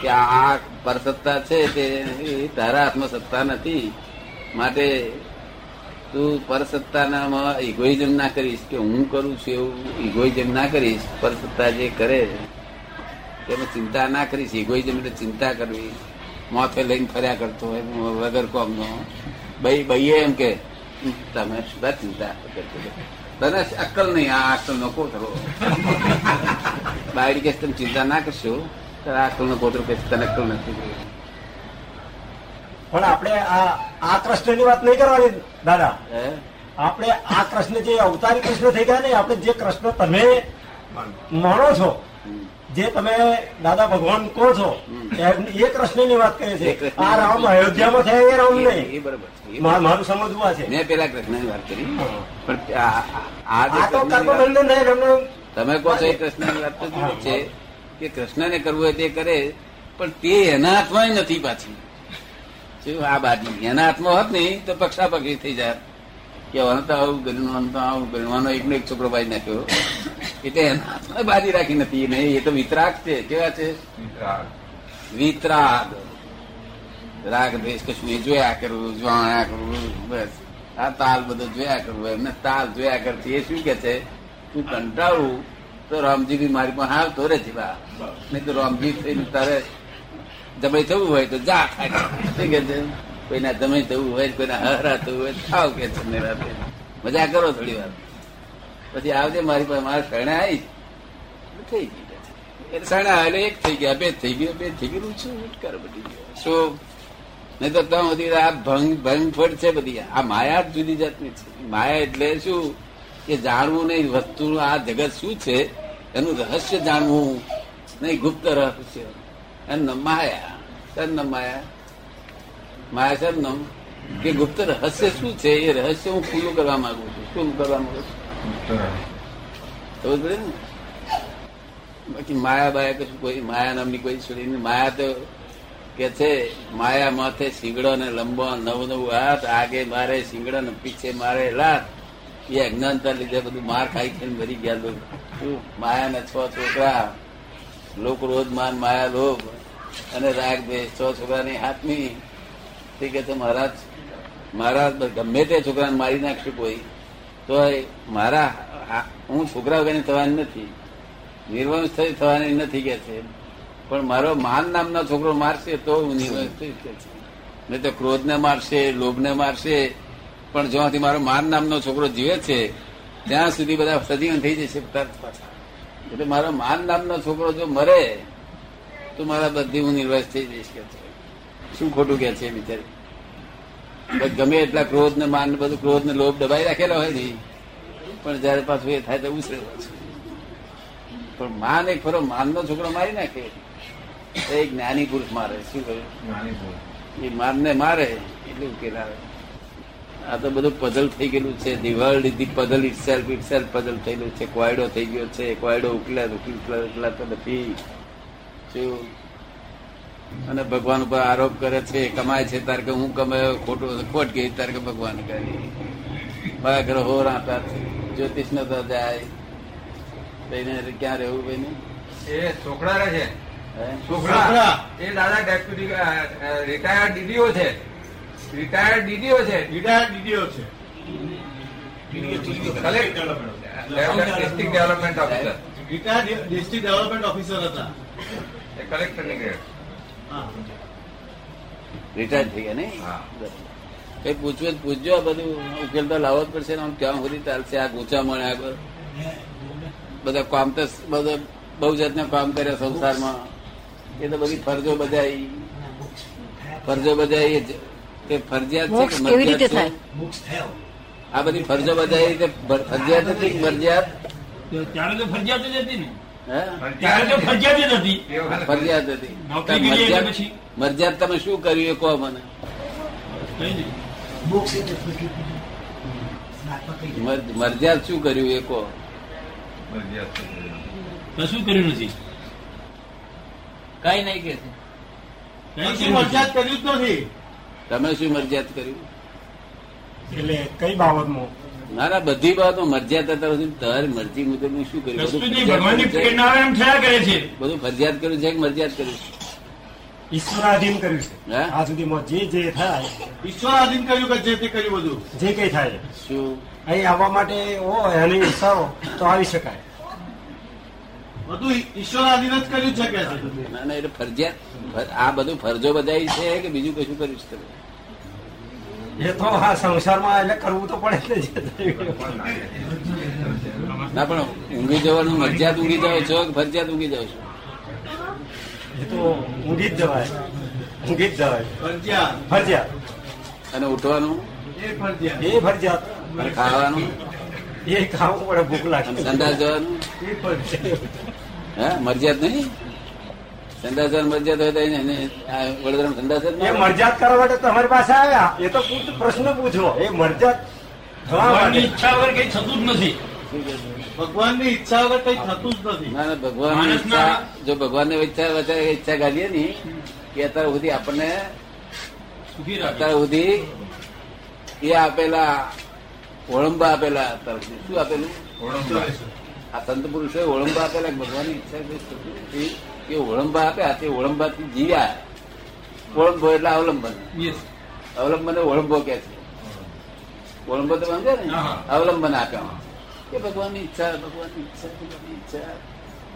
કે આ પરસત્તા છે તે તારા હાથમાં સત્તા નથી. માટે તું પરસત્તાનામાં ઇગોઇઝમ ના કરીશ કે હું કરું છું એવું ઇગોઇઝમ ના કરીશ પરસત્તા જે કરે તેમાં ચિંતા ના કરીશ. ઇગોઇઝમ એટલે ચિંતા કરવી. માથે લઈને ફર્યા કરતો હોય, વગર કોમનો. ભાઈ, ભાઈએ એમ કે તમે બધા ચિંતા કરતો તને અક્કલ નહીં આ અક્કલ નો કોતરો બાયડી કે તમે ચિંતા ના કરશો તો આ અક્કલ નો કોતરો કે તને અક્કલ નથી પણ આપણે આ આ કૃષ્ણની વાત નહીં કરવાની દાદા? આપણે આ કૃષ્ણ જે અવતારી કૃષ્ણ થઈ ગયા ને આપણે જે કૃષ્ણ તમે માનો છો. જે તમે દાદા ભગવાન કહો છો એ કૃષ્ણની વાત કરે છે. આ રામ અયોધ્યામાં થયા એ રામ નહીં? બરાબર મારું સમજવું આ છે. મેં પેલા કૃષ્ણની વાત કરી. પણ આ- તમે કહો છો એ કૃષ્ણની વાત તો છે કે કૃષ્ણને કરવું હોય તે કરે પણ તે એના હાથમાં નથી પાછી. આ બાજી એના હાથમાં હોત નહીં તો પક્ષાપક્ષી થઈ જાય કે આને તો આવું કર્યું આને તો આવું કર્યું વાનો એકનો એક છોકરો ભાઈ નાખ્યો. એટલે એના બાજી રાખી નથી. નહીં એ તો વિતરાગ છે. કેવા છે? વિતરાગ. રાગ દેશ કશું એ જોયા કરવું જોયા કરવું બસ. આ તાલ બધો જોયા કરવું એમને તાલ જોયા કરતી એ શું કે છે? તું કંટાળું? તો રામજી બી મારી પણ આવતો તો છે બા. નહીં તો રામજી થઈને તારે જમાઈ થવું હોય તો જા ખાય શું કે છે? કોઈના જમાઈ થવું હોય, કોઈના હરા થવું હોય ખાવ કે તમને રાતે. મજા કરો થોડી વાર. પછી આવજે મારી પાસે, મારા શરણે આવી. થઈ ગઈ એટલે આવે એક થઈ ગયા બે થઈ ગયો બે થઈ ગયું શું કર બધી શું? નહીં તો ત્યાં સુધી આ ભંગ ભંગફળ છે બધી. આ માયા જ જુદી જાતની છે. માયા એટલે શું? કે જાણવું નહીં વસ્તુ આ જગત શું છે? એનું રહસ્ય જાણવું. નહીં, ગુપ્ત રહસ્ય. એમ ન માયા. સર નામ માયા માયા સર કે ગુપ્ત રહસ્ય શું છે? એ રહસ્ય હું ખુલ્લું કરવા માંગુ છું. શું કરવા માંગુ છું? ને? બાકી માયા બાયા કશું કોઈ, માયા નામની કોઈ છોડી. માયા તો કે છે, માયા માથે શીંગડો ને લંબો નવ નવ હાથ, આગે મારે શીંગડો ને પીછે મારે લાત. એ અજ્ઞાનતા લીધે બધું માર ખાઈ ખાઈને મરી ગયા લોકો. માયા ને છ છોકરા. લોક રોજ માન માયા લોભ અને રાગ દ્વેષ છ છોકરાની હાથમી તે કે છે મહારાજ મારા ગમે તે છોકરાને મારી નાખશે કોઈ તો મારા હું છોકરા વગરની થવાની નથી. નિર્વંશ થઈ થવાની નથી કે છે. પણ મારો માન નામનો છોકરો મારશે તો હું નિર્વંશ થઈ કે છે. નહીં તો ક્રોધને મારશે, લોભને મારશે. પણ જ્યાંથી મારો માન નામનો છોકરો જીવે છે, ત્યાં સુધી બધા સજીવન થઈ જશે એટલે મારો માન નામનો છોકરો જો મરે, તો મારા બધી હું નિર્વંશ થઈ જઈશ કે છે. શું ખોટું કે છે બિચારી ગમે એટલા ક્રોધ ને માન બધું ક્રોધ ને લોભ દબાઈ રાખેલો હોય ને પણ જયારે પાછું એ થાય તો ઉછરે પણ માન એક ખરો માનનો છોકરો મારી નાખે એ જ્ઞાની પુરુષ મારે શું કહ્યું એ માનને મારે એટલે ઉકેલ આવે આ તો બધું પઝલ થઈ ગયેલું છે the world is the puzzle itself itself puzzle થયેલું છે કોયડો થઈ ગયો છે કોયડો ઉકલા ઉકલા તો નથી શું અને ભગવાન ઉપર આરોપ કરે છે કમાય છે તારે કે હું કમાયો ખોટું ખોટ ગઈ તારે કે ભગવાન કરી. મારા ગ્રહો રાતા જ્યોતિષ ન જાય. ક્યાં રહેવું બેને એ છોકરા રહે છે. છોકરા. એ દાદા ડેપ્યુટી રિટાયર્ડ ડીડીઓ છે. રિટાયર્ડ ડીડીઓ છે. District development officer district development officer હતા. એ કલેક્ટરની ગ્રેડ રિટાયર થઈ ગયા નહીં? હા. કઈ પૂછવું પૂછજો આ બધું ઉકેલ તો લાવવો જ પડશે આમ ક્યાં સુધી ચાલશે? આ ગોચા મળે આગળ? બધા કામ તો બધા બહુ જાતના કામ કર્યા સંસારમાં. એ તો બધી ફરજો બજાઈ. ફરજો બજાઈ એ તે ફરજિયાત છે કે કેવી રીતે મરજિયાત થાય છે? આ બધી ફરજો બધા તે ફરજિયાત હતી કે મરજિયાત? ત્યારે તો ફરજિયાત જ હતી ને. ત્યારે તો ફરજિયાત જ હતી. ફરજિયાત હતી. મરજિયાત તમે શું કર્યું એ કહો મને. મર- મરજિયાત શું કર્યું એ કહો. કશું કર્યું? નથી? કઈ નહીં કે છે. કઈ કર્યું નથી. તમે શું મરજિયાત કર્યું? એટલે કઈ બાબતમાં? ના ના બધી બાબતો મરજિયાત હતા સુધી તારી મરજી મુજબ શું કર્યું? બધું ફરજિયાત કર્યું છે કે મરજિયાત કર્યું છે? ઈશ્વરાધીન કર્યું છે. હે? આ સુધીમાં જે જે થાય ઈશ્વરાધીન કર્યું કે જે તે કર્યું બધું? જે કઈ થાય. શું? અહીં આવવા માટે હોય અને ઈચ્છાઓ તો આવી શકાય. બધું ઈશ્વરાધીન જ કર્યું છે કે? ના ના એટલે ફરજિયાત આ બધું ફરજો બજાવી છે કે બીજું કશું કર્યું છે તમે? એ તો આ સંસારમાં એટલે કરવું તો પડે. ના પણ ઊંઘી જવાનું મરજિયાત ઊંઘી જાવ છો કે ફરજિયાત ઊંઘી જાવ છો? એ તો ઊંઘી જ જવાય. ઊંઘી જ જવાય. ફરજિયાત. ફરજિયાત. અને ઉઠવાનું? એ ફરજિયાત. એ ફરજિયાત. અને ખાવાનું? એ ખાવું પડે ભૂખ લાગે સંડાસ જવાનું? એ ફરજિયાત. હે? મરજિયાત નહીં? સંડાસ જવાનું મરજિયાત હોય તો સંડાસ જ એ મરજાત કરવા માટે તમારી પાસે આવ્યા. એ તો પૂછ- પ્રશ્ન પૂછો. એ મરજાત થવાની ઈચ્છા વગર કઈ થતું જ નથી? ભગવાનની ઈચ્છા વગર કઈ થતું જ નથી. ના ના ભગવાન જો ભગવાન ઈચ્છા ઈચ્છા કાઢીએ ની કે અત્યાર સુધી આપણને અત્યાર સુધી એ આપેલા ઓળંબા આપેલા અત્યાર શું આપેલું? આ સંત પુરુષોએ ઓળંબા આપેલા. ભગવાનની ઈચ્છા. એ ઓળંબા આપ્યા તે ઓળંબાથી જીવ્યા. ઓળંબો એટલે અવલંબન. અવલંબન ઓળંબો કે છે. ઓળંબો તો સમજે ને? અવલંબન આપ્યા કે ભગવાનની ઈચ્છા ભગવાનની ઈચ્છા ભગવાનની ઈચ્છા.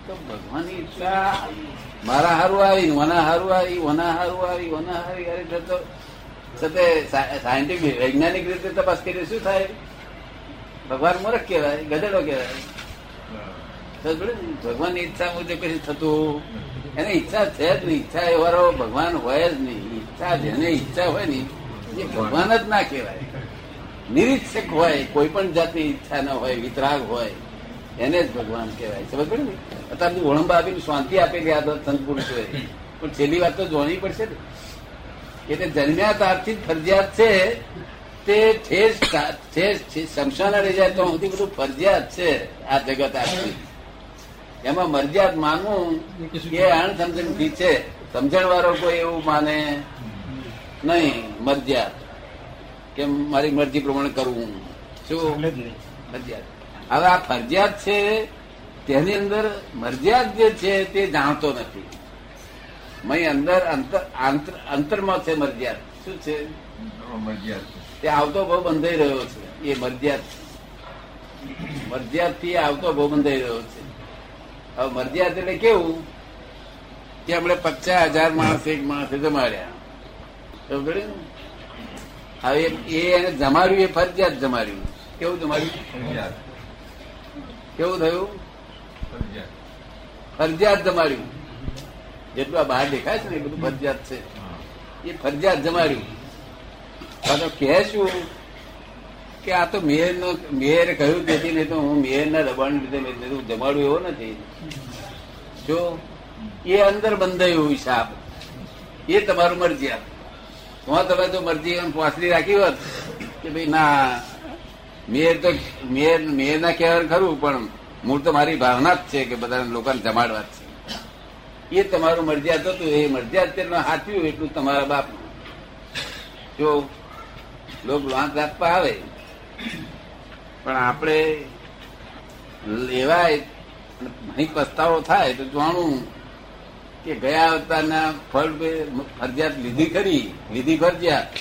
તો ભગવાનની ઈચ્છા. મારા હારું આવી ઓના હારું આવી ઓના હારું આવી ઓના હારી હારી થતો છતે સાયન્ટિફિક, વૈજ્ઞાનિક રીતે તપાસ કરીએ, શું થાય? ભગવાન મૂર્ખ કહેવાય, ગધેડો કહેવાય. ભગવાનની ઈચ્છા મુજબ કશું થતું? એને ઈચ્છા છે જ નહીં. ઈચ્છા એવારો ભગવાન હોય જ નહીં. ઈચ્છા જેને ઈચ્છા હોય ને, એ ભગવાન જ ના કહેવાય. નિરીક્ષક હોય, કોઈ પણ જાતની ઈચ્છા ન હોય, વિતરાગ હોય, એને જ ભગવાન કહેવાય. સમજ પડે ને? અત્યારે તું ઓળંબા આપીને શાંતિ આપેલી આ તો સંત પુરુષોએ. પણ છેલ્લી વાત તો જોવાની પડશે ને. એટલે જન્મ્યા તારથી ફરજિયાત છે, તે શમશાના રહી જાય તો સુધી બધું ફરજિયાત છે, આ જગત આખી. એમાં મરજિયાત માનવું એ સમજણ છે. સમજણ વાળો કોઈ એવું માને નહીં, મરજિયાત. કે મારી મરજી પ્રમાણે કરવું શું? ફરજિયાત. હવે આ ફરજિયાત છે તેની અંદર મરજિયાત જે છે તે જાણતો નથી. મય અંદર અંતરમાં છે મરજિયાત. શું છે? મરજિયાત તે આવતો બહુ બંધાઈ રહ્યો છે. એ મરજિયાત મરજિયાતથી આવતો બહુ બંધાઈ રહ્યો છે. હવે મરજિયાત એટલે કેવું? કે આપણે પચાસ હજાર માણસ એક માણસે જમાડ્યા? હવે એ એને જમાડ્યું એ ફરજિયાત જમાડ્યું. કેવું જમાડ્યું? ફરજિયાત. કેવું થયું? ફરજિયાત. ફરજિયાત જમાડ્યું. જેટલું આ બહાર દેખાય છે ને એ બધું ફરજિયાત છે. એ ફરજિયાત જમાડ્યું. તો કહે છું કે આ તો મેયર નો મેયર કહ્યું તેથી નહીં તો હું મેયર ના દબાણ લીધે મેં કીધું જમાડું એવો નથી. જો એ અંદર બંધાયું હિસાબ એ તમારું મરજિયાત. હું તમે તો મરજી એમ પોસડી રાખી હોત કે ભાઈ, ના મેયર તો મેયર મેર ના કહેવાનું ખરું, પણ મૂળ તો મારી ભાવના જ છે કે બધા લોકોને જમાડવા છે. એ તમારું મરજિયાત હતું, એ મરજિયાત તેનું સાચવ્યું એટલું તમારા બાપ જો લોક લાંચ રાખવા આવે, પણ આપણે લેવાય અહીં પસ્તાવો થાય, તો જાણવું કે ગયા અવતારના ફળ ફરજિયાત લીધી ખરી લીધી ફરજિયાત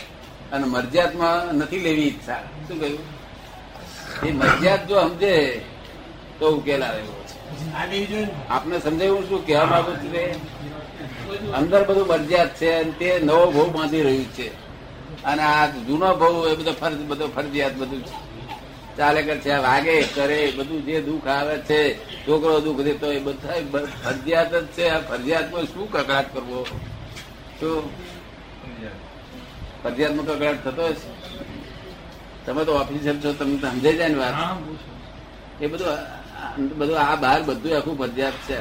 અને મરજિયાતમાં નથી લેવી ઈચ્છા શું કહ્યું એ મરજિયાત જો સમજે તો ઉકેલ આવે. આપને સમજાયું શું કહેવા માંગુ છું? અંદર બધું મરજિયાત છે અને તે નવો ભાવ બાંધી રહ્યું છે અને આ જૂનો ભાવ એ બધો ફરજ બધો ફરજિયાત બધું છે. ચાલે કર છે વાગે કરે બધું જે દુઃખ આવે છે છોકરો દુઃખ દેતો એ બધા ફરજિયાત જ છે. આ ફરજિયાતમાં શું કકડાટ કરવો? ફરજિયાત ફરજિયાતમાં કકડાટ થતો હશે? તમે તો ઓફિસર છો તમને તો સમજાઈ જાય ને વાત. એ બધું બધું આ બહાર બધું આખું ફરજિયાત છે.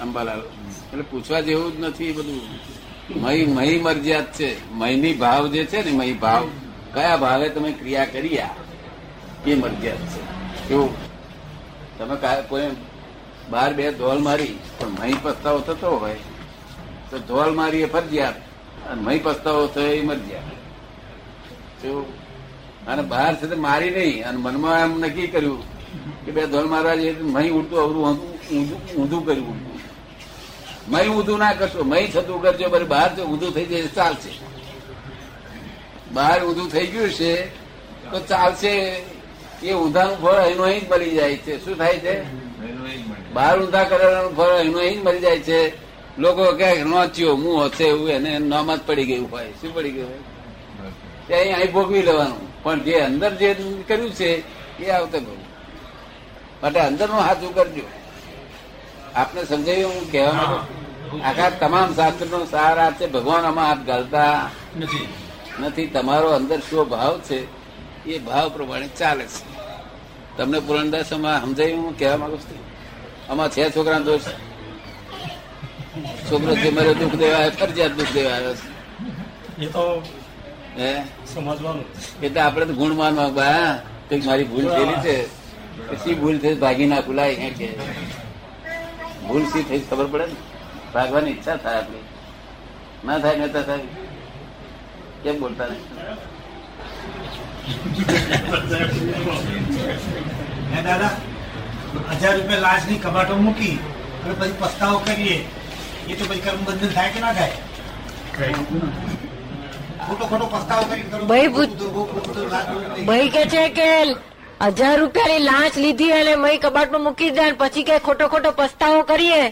અંબાલાલ. એટલે પૂછવા જેવું જ નથી બધું. મહી મહી મરજિયાત છે. મહીની ભાવ જે છે ને મહી ભાવ. કયા ભાવે તમે ક્રિયા કરી એ મરજિયાત છે. કેવું? તમે કોઈ બાર બે ધોલ મારી પણ મહી પસ્તાવો થતો હોય તો ધોલ મારી એ ફરજિયાત અને મહી પસ્તાવો થયો એ મરજિયાત અને બહાર છે મારી નહીં અને મનમાં એમ નક્કી કર્યું કે બે ધોલ મારવા જઈએ મહી ઉડતું અવરું હતું, ઊંધું કર્યું. ઉડતું મહી ઊંધું ના કરશો મહી થતું કરજો બરાબર બહાર ઊંધું થઈ જાય ચાલશે. બહાર ઊંધું થઈ ગયું છે તો ચાલશે. એ ઊંધાનું ફળ અહીંનું અહીં જ મળી જાય છે. શું થાય છે? બહાર ઊંધા કરેલાનું ફળ અહીંનું અહીં જ મળી જાય છે. લોકો ક્યાંક નોચ્યો હું હશે એવું? એને નામ જ પડી ગયું હોય. શું પડી ગયું હોય. તે અહીં અહીં ભોગવી લેવાનું. પણ જે અંદર જે કર્યું છે એ આવતે ભોગવું. માટે અંદરનું હાથું કરજો આપને સમજાયું હું કહેવા માંગુ? આખા તમામ શાસ્ત્રનો સાર આ છે. ભગવાન આમાં હાથ ઘાલતા નથી. નથી તમારો અંદર શું ભાવ છે એ ભાવ પ્રમાણે ચાલે છે. તમને પુરણદાસ આમાં સમજાયું હું કહેવા માંગુ છું? આમાં છે છોકરા દોષ? છોકરો જે મારે દુઃખ દેવા આવ્યો, ફરજિયાત દુઃખ દેવા આવ્યો છે. એ તો હે? સમજવાનું એટલે આપણે તો ગુણ માનવા બા કંઈક મારી ભૂલ થયેલી છે. પછી ભૂલ થઈ ભાગી ના ભૂલાય કે? ભૂલ શી થઈ ખબર પડે ને? ભાગવાની ઈચ્છા થાય આપણી. ના થાય નતા થાય કેમ બોલતા નહીં? દાદા હજાર રૂપિયા લાજની કબાટો મૂકી અને પછી પસ્તાવો કરીએ. એ તો પછી કર્મ બંધન થાય કે ના થાય? ખોટો ખોટો પસ્તાવો કરી ભાઈ કે છે કે હજાર રૂપિયાની લાંચ લીધી અને મય કબાટમાં મૂકી દે પછી કે ખોટો ખોટો પસ્તાવો કરીએ.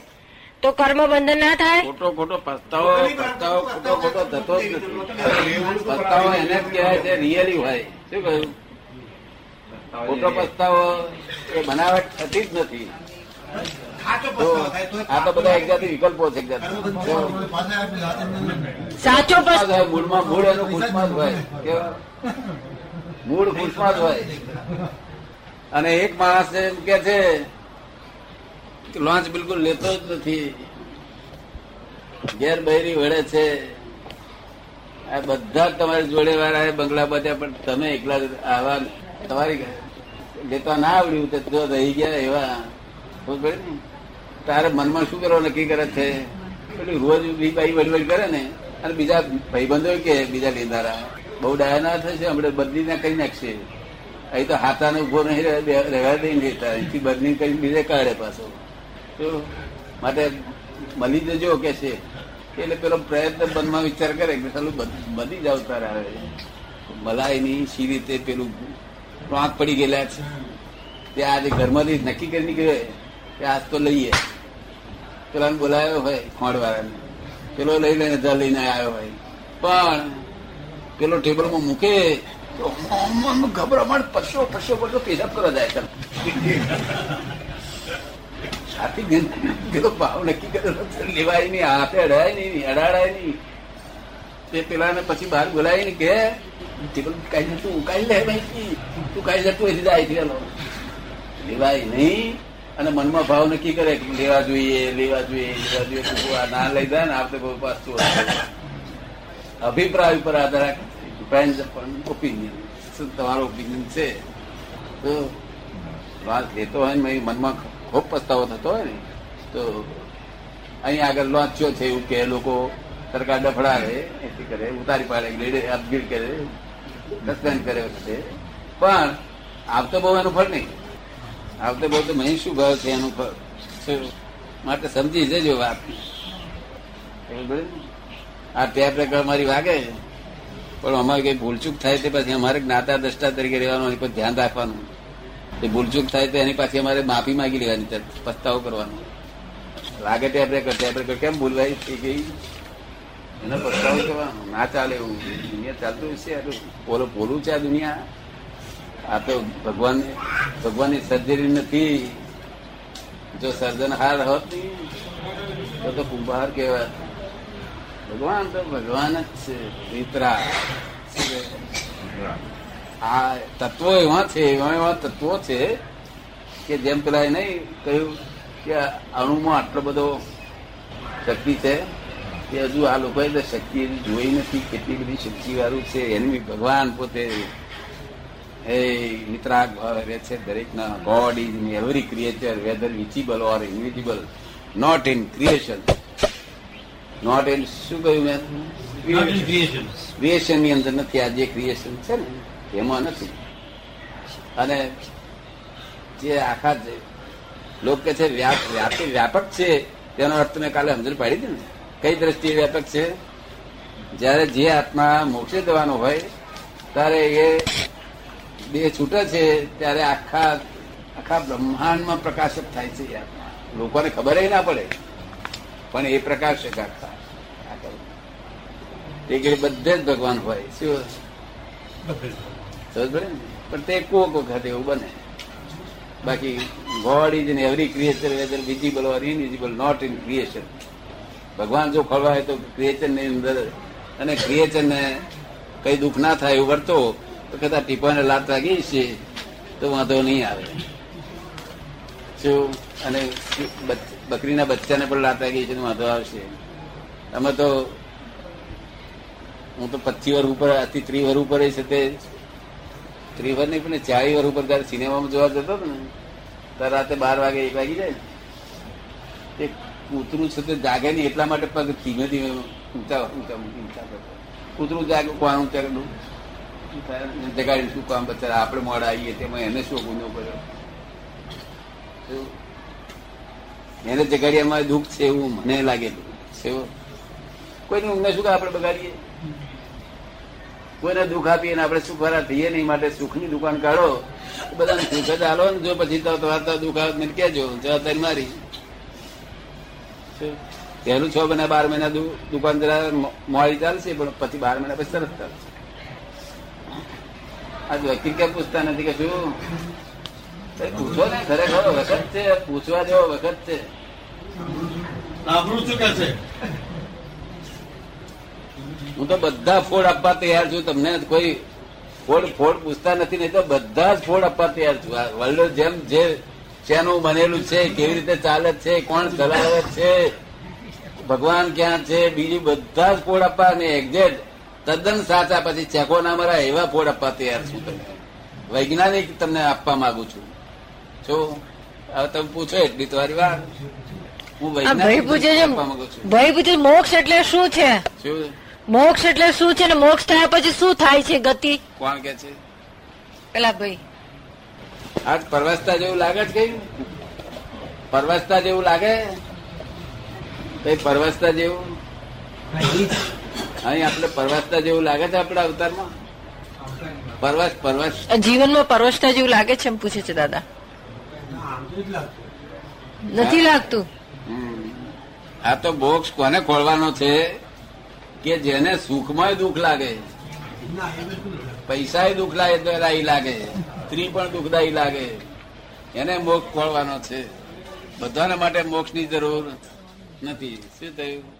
તો કર્મ બંધન ના થાય? ખોટો ખોટો પસ્તાવો પસ્તાવો ખોટો ખોટો થતો જ નથી. પસ્તાવો એને જ કહેવાય છે રિયલી હોય. શું કહ્યું? ખોટો પસ્તાવો એ બનાવટ થતી જ નથી. સાચો તો પસ્તાવો થાય તો આ તો બધા એક જાતિ વિકલ્પો છે એક જાતિ સાચો મૂળમાં મૂળ એનું ખુશમાં જ હોય. મૂળ ખુશમાં જ હોય. અને એક માણસ એમ કે છે લોન્ચ બિલકુલ લેતો જ નથી. ઘેર બૈરી વળે છે. આ બધા તમારી જોડે વાળા બંગલા બધા, પણ તમે એકલા આવા તમારી લેતા ના આવડ્યું તો રહી ગયા એવા. તારે મનમાં શું કરવા નક્કી કરે છે? રોજ બી ભાઈ વડવડ કરે ને, અને બીજા ભાઈબંધો કે બીજા લેનારા બહુ ડાયા ના થશે, હમણાં બદલી ના કરી નાખશે. અહીં તો હાથાને ઊભો નહીં રહેવા દઈ લેતા. અહીંથી બદલી કરી બીજે કાઢે પાછો. તો માટે બની જજો કે છે. એટલે પેલો પ્રયત્ન મનમાં વિચાર કરે કે ચાલુ બની જાવ તારે આવે મલાઈ ની સી રીતે પેલું પાંખ પડી ગયેલા છે. તે આજે ઘરમાંથી નક્કી કરી નીકળે કે આજ તો લઈએ. પેલાને બોલાયો હોય ખોંડવાળાને. પેલો લઈ લઈને ધ લઈને આવ્યો હોય. પણ પેલો ટેબલમાં મૂકે તો ગભરામણ પશો પશો પશો પેશાબ કરવા જાય ચાલ ગણ પેલો ભાવ નક્કી કરેલો લેવાય નહીં, હાથે અડાય નહીં અડાડાય નહીં. તે પેલાને પછી બહાર બોલાય ને કે કાઈ જતું ઉકાઈ લે ભાઈ તું કાઈ જતું એથી જાય છે લેવાય નહીં. અને મનમાં ભાવ નક્કી કરે કે લેવા જોઈએ લેવા જોઈએ લેવા જોઈએ. આ ના લઈ જાય ને, આપણે બહુ પાછું અભિપ્રાય ઉપર આધાર ડિપેન્ડ અપોન ઓપિનિયન શું તમારો ઓપિનિયન છે? તો વાત લેતો હોય મનમાં ખૂબ પસ્તાવો થતો હોય ને, તો અહીં આગળ લોચ્યો છે એવું કે લોકો સરકાર ડફડાવે, એથી કરે, ઉતારી પાડે લેડે અપગ્રેડ કરે સસ્પેન્ડ કરે વખતે. પણ આવતો બહુ એનું ફળ નહીં. આવતો બહુ તો મહી શું ભાવ છે એનું ફળ. માટે સમજી જજો વાત. આ ટેપ રેકર્ડ મારી વાગે પણ અમારે કઈ ભૂલચૂક થાય તે પછી અમારે જ્ઞાતા દ્રષ્ટા તરીકે રહેવાનું પર ધ્યાન રાખવાનું. એ ભૂલચૂક થાય તો એની પાછી અમારે માફી માંગી લેવાની પસ્તાવો કરવાનો. લાગે તે આપણે કરતા, આપણે કેમ ભૂલવાય થઈ ગઈ એનો પસ્તાવો કરવાનો. ના ચાલે એવું. દુનિયા ચાલતું છે પોલું પોલો છે આ દુનિયા. આ તો ભગવાન, ભગવાનની સર્જરી નથી. જો સર્જનહાર હોત, તો તો કુંભાર કહેવાય. ભગવાન તો ભગવાન જ છે મિત્રા આ તત્વો એવા છે એવા એવા તત્વો છે કે જેમ પેલા એ નહીં કહ્યું કે અણુમાં આટલો બધો શક્તિ છે કે હજુ આ લોકોએ તો શક્તિ જોઈ નથી કેટલી બધી શક્તિ વાળું છે. એની ભગવાન પોતે એ નિતરાગ ભાવ રહે છે દરેકના God is in every creature whether visible or invisible not in creation not in શું કહ્યું મેં? ક્રિએશનની અંદર નથી આ જે ક્રિએશન છે ને એમાં નથી. અને જે આખા લોક કે છે, વ્યાપ- વ્યાપી વ્યાપક છે, તેનો અર્થ મેં કાલે સમજણ પાડી હતી ને. કઈ દ્રષ્ટિએ વ્યાપક છે? જ્યારે જે આત્મા મોક્ષે જવાનો હોય, ત્યારે એ બે છૂટે છે, ત્યારે આખા આખા બ્રહ્માંડમાં પ્રકાશક થાય છે એ આત્મા. લોકોને ખબર ના પડે, પણ એ પ્રકાશક આખા. તે ઘડી બધે જ ભગવાન હોય, શું? બધે? પણ તે કોક વખત એવું બને. બાકી God is in every creature whether visible or invisible not in creation ભગવાન જો ખોલવાય તો ક્રિએચરની અંદર અને ક્રિએચર ને કઈ દુઃખ ના થાય એવું વર્તો તો કદાચ ટીપાને લાત લાગી છે, તો વાંધો નહીં આવે. શું? અને બકરીના બચ્ચાને પણ લાત લાગી છે, તો વાંધો આવશે. અમે તો હું તો પચીસ વર્ષ ઉપર અતિ ત્રી વર્ષ ઉપર છે તે ત્રી વર્ષ નહીં પણ ચાળી વર ઉપર ત્યારે સિનેમામાં જોવા જતો ને, ત્યારે રાતે બાર વાગે એક વાગી જાય. એ કૂતરું છે તે જાગે નહીં, એટલા માટે પગ ધીમે ધીમે ઊંચા ઊંચા ઊંચા કરતો કૂતરું જાગે કોણ ઊંચા કરેલું જગાડી શું કામ બચારા આપણે મોડા આવીએ તેમાં એને શું ગુનો કર્યો? એને એને અમારે દુઃખ છે એવું મને લાગેલું છે. કોઈની ઊંઘને શું આપણે બગાડીએ? કોઈને દુઃખ આપીએ ને આપણે સુખ વાળા થઈએ નહીં, માટે સુખની દુકાન કાઢો. બધા સુખ જ હાલો ને, જો પછી તો વાર્તા દુઃખ આવે મને કહેજો, જવાબદારી મારી. પહેલું છ મહિના, બાર મહિના દુકાન જરા મોડી ચાલશે, પણ પછી બાર મહિના પછી સરસ ચાલશે. આ વ્યક્તિ કેમ પૂછતા નથી કે શું? પૂછો ને, ખરેખર વખત છે, પૂછવા જેવો વખત છે? હું તો બધા ફોડ આપવા તૈયાર છું. તમને કોઈ ફોડ ફોડ પૂછતા નથી નહીં તો બધા જ ફોડ આપવા તૈયાર છું. વર્લ્ડ જેમ જે શેનું બનેલું છે કેવી રીતે ચાલે છે કોણ ચલાવે છે ભગવાન ક્યાં છે બીજું બધા જ ફોડ આપવા ને એક્ઝેક્ટ તદ્દન સાચા પછી ચેકો ના મારા એવા ફોડ આપવા તૈયાર છું તમે. વૈજ્ઞાનિક તમને આપવા માંગુ છું. જો હવે તમે પૂછો એટલી તમારી વાત. હું વૈજ્ઞાનિક આપવા માંગુ છું. ભાઈ પૂછે મોક્ષ એટલે શું છે? શું? મોક્ષ એટલે શું છે ને મોક્ષ થયા પછી શું થાય છે ગતિ? કોણ કે છે? પેલા ભાઈ આજ પરવસતા જેવું લાગે છે કઈ? પરવસતા જેવું લાગે? કઈ પરવસતા જેવું? અહીં આપણે પરવસતા જેવું લાગે છે આપણા અવતારમાં? પરવસ પરવસ. જીવનમાં પરવસતા જેવું લાગે છે એમ પૂછે છે દાદા. નથી લાગતું. આ તો બોક્સ કોને ખોલવાનો છે? કે જેને સુખમાં દુઃખ લાગે. પૈસા દુઃખ લાગે તો રાઈ લાગે. સ્ત્રી પણ દુઃખદાયી લાગે. એને મોક્ષ ખોળવાનો છે. બધાને માટે મોક્ષની જરૂર નથી. શું થયું?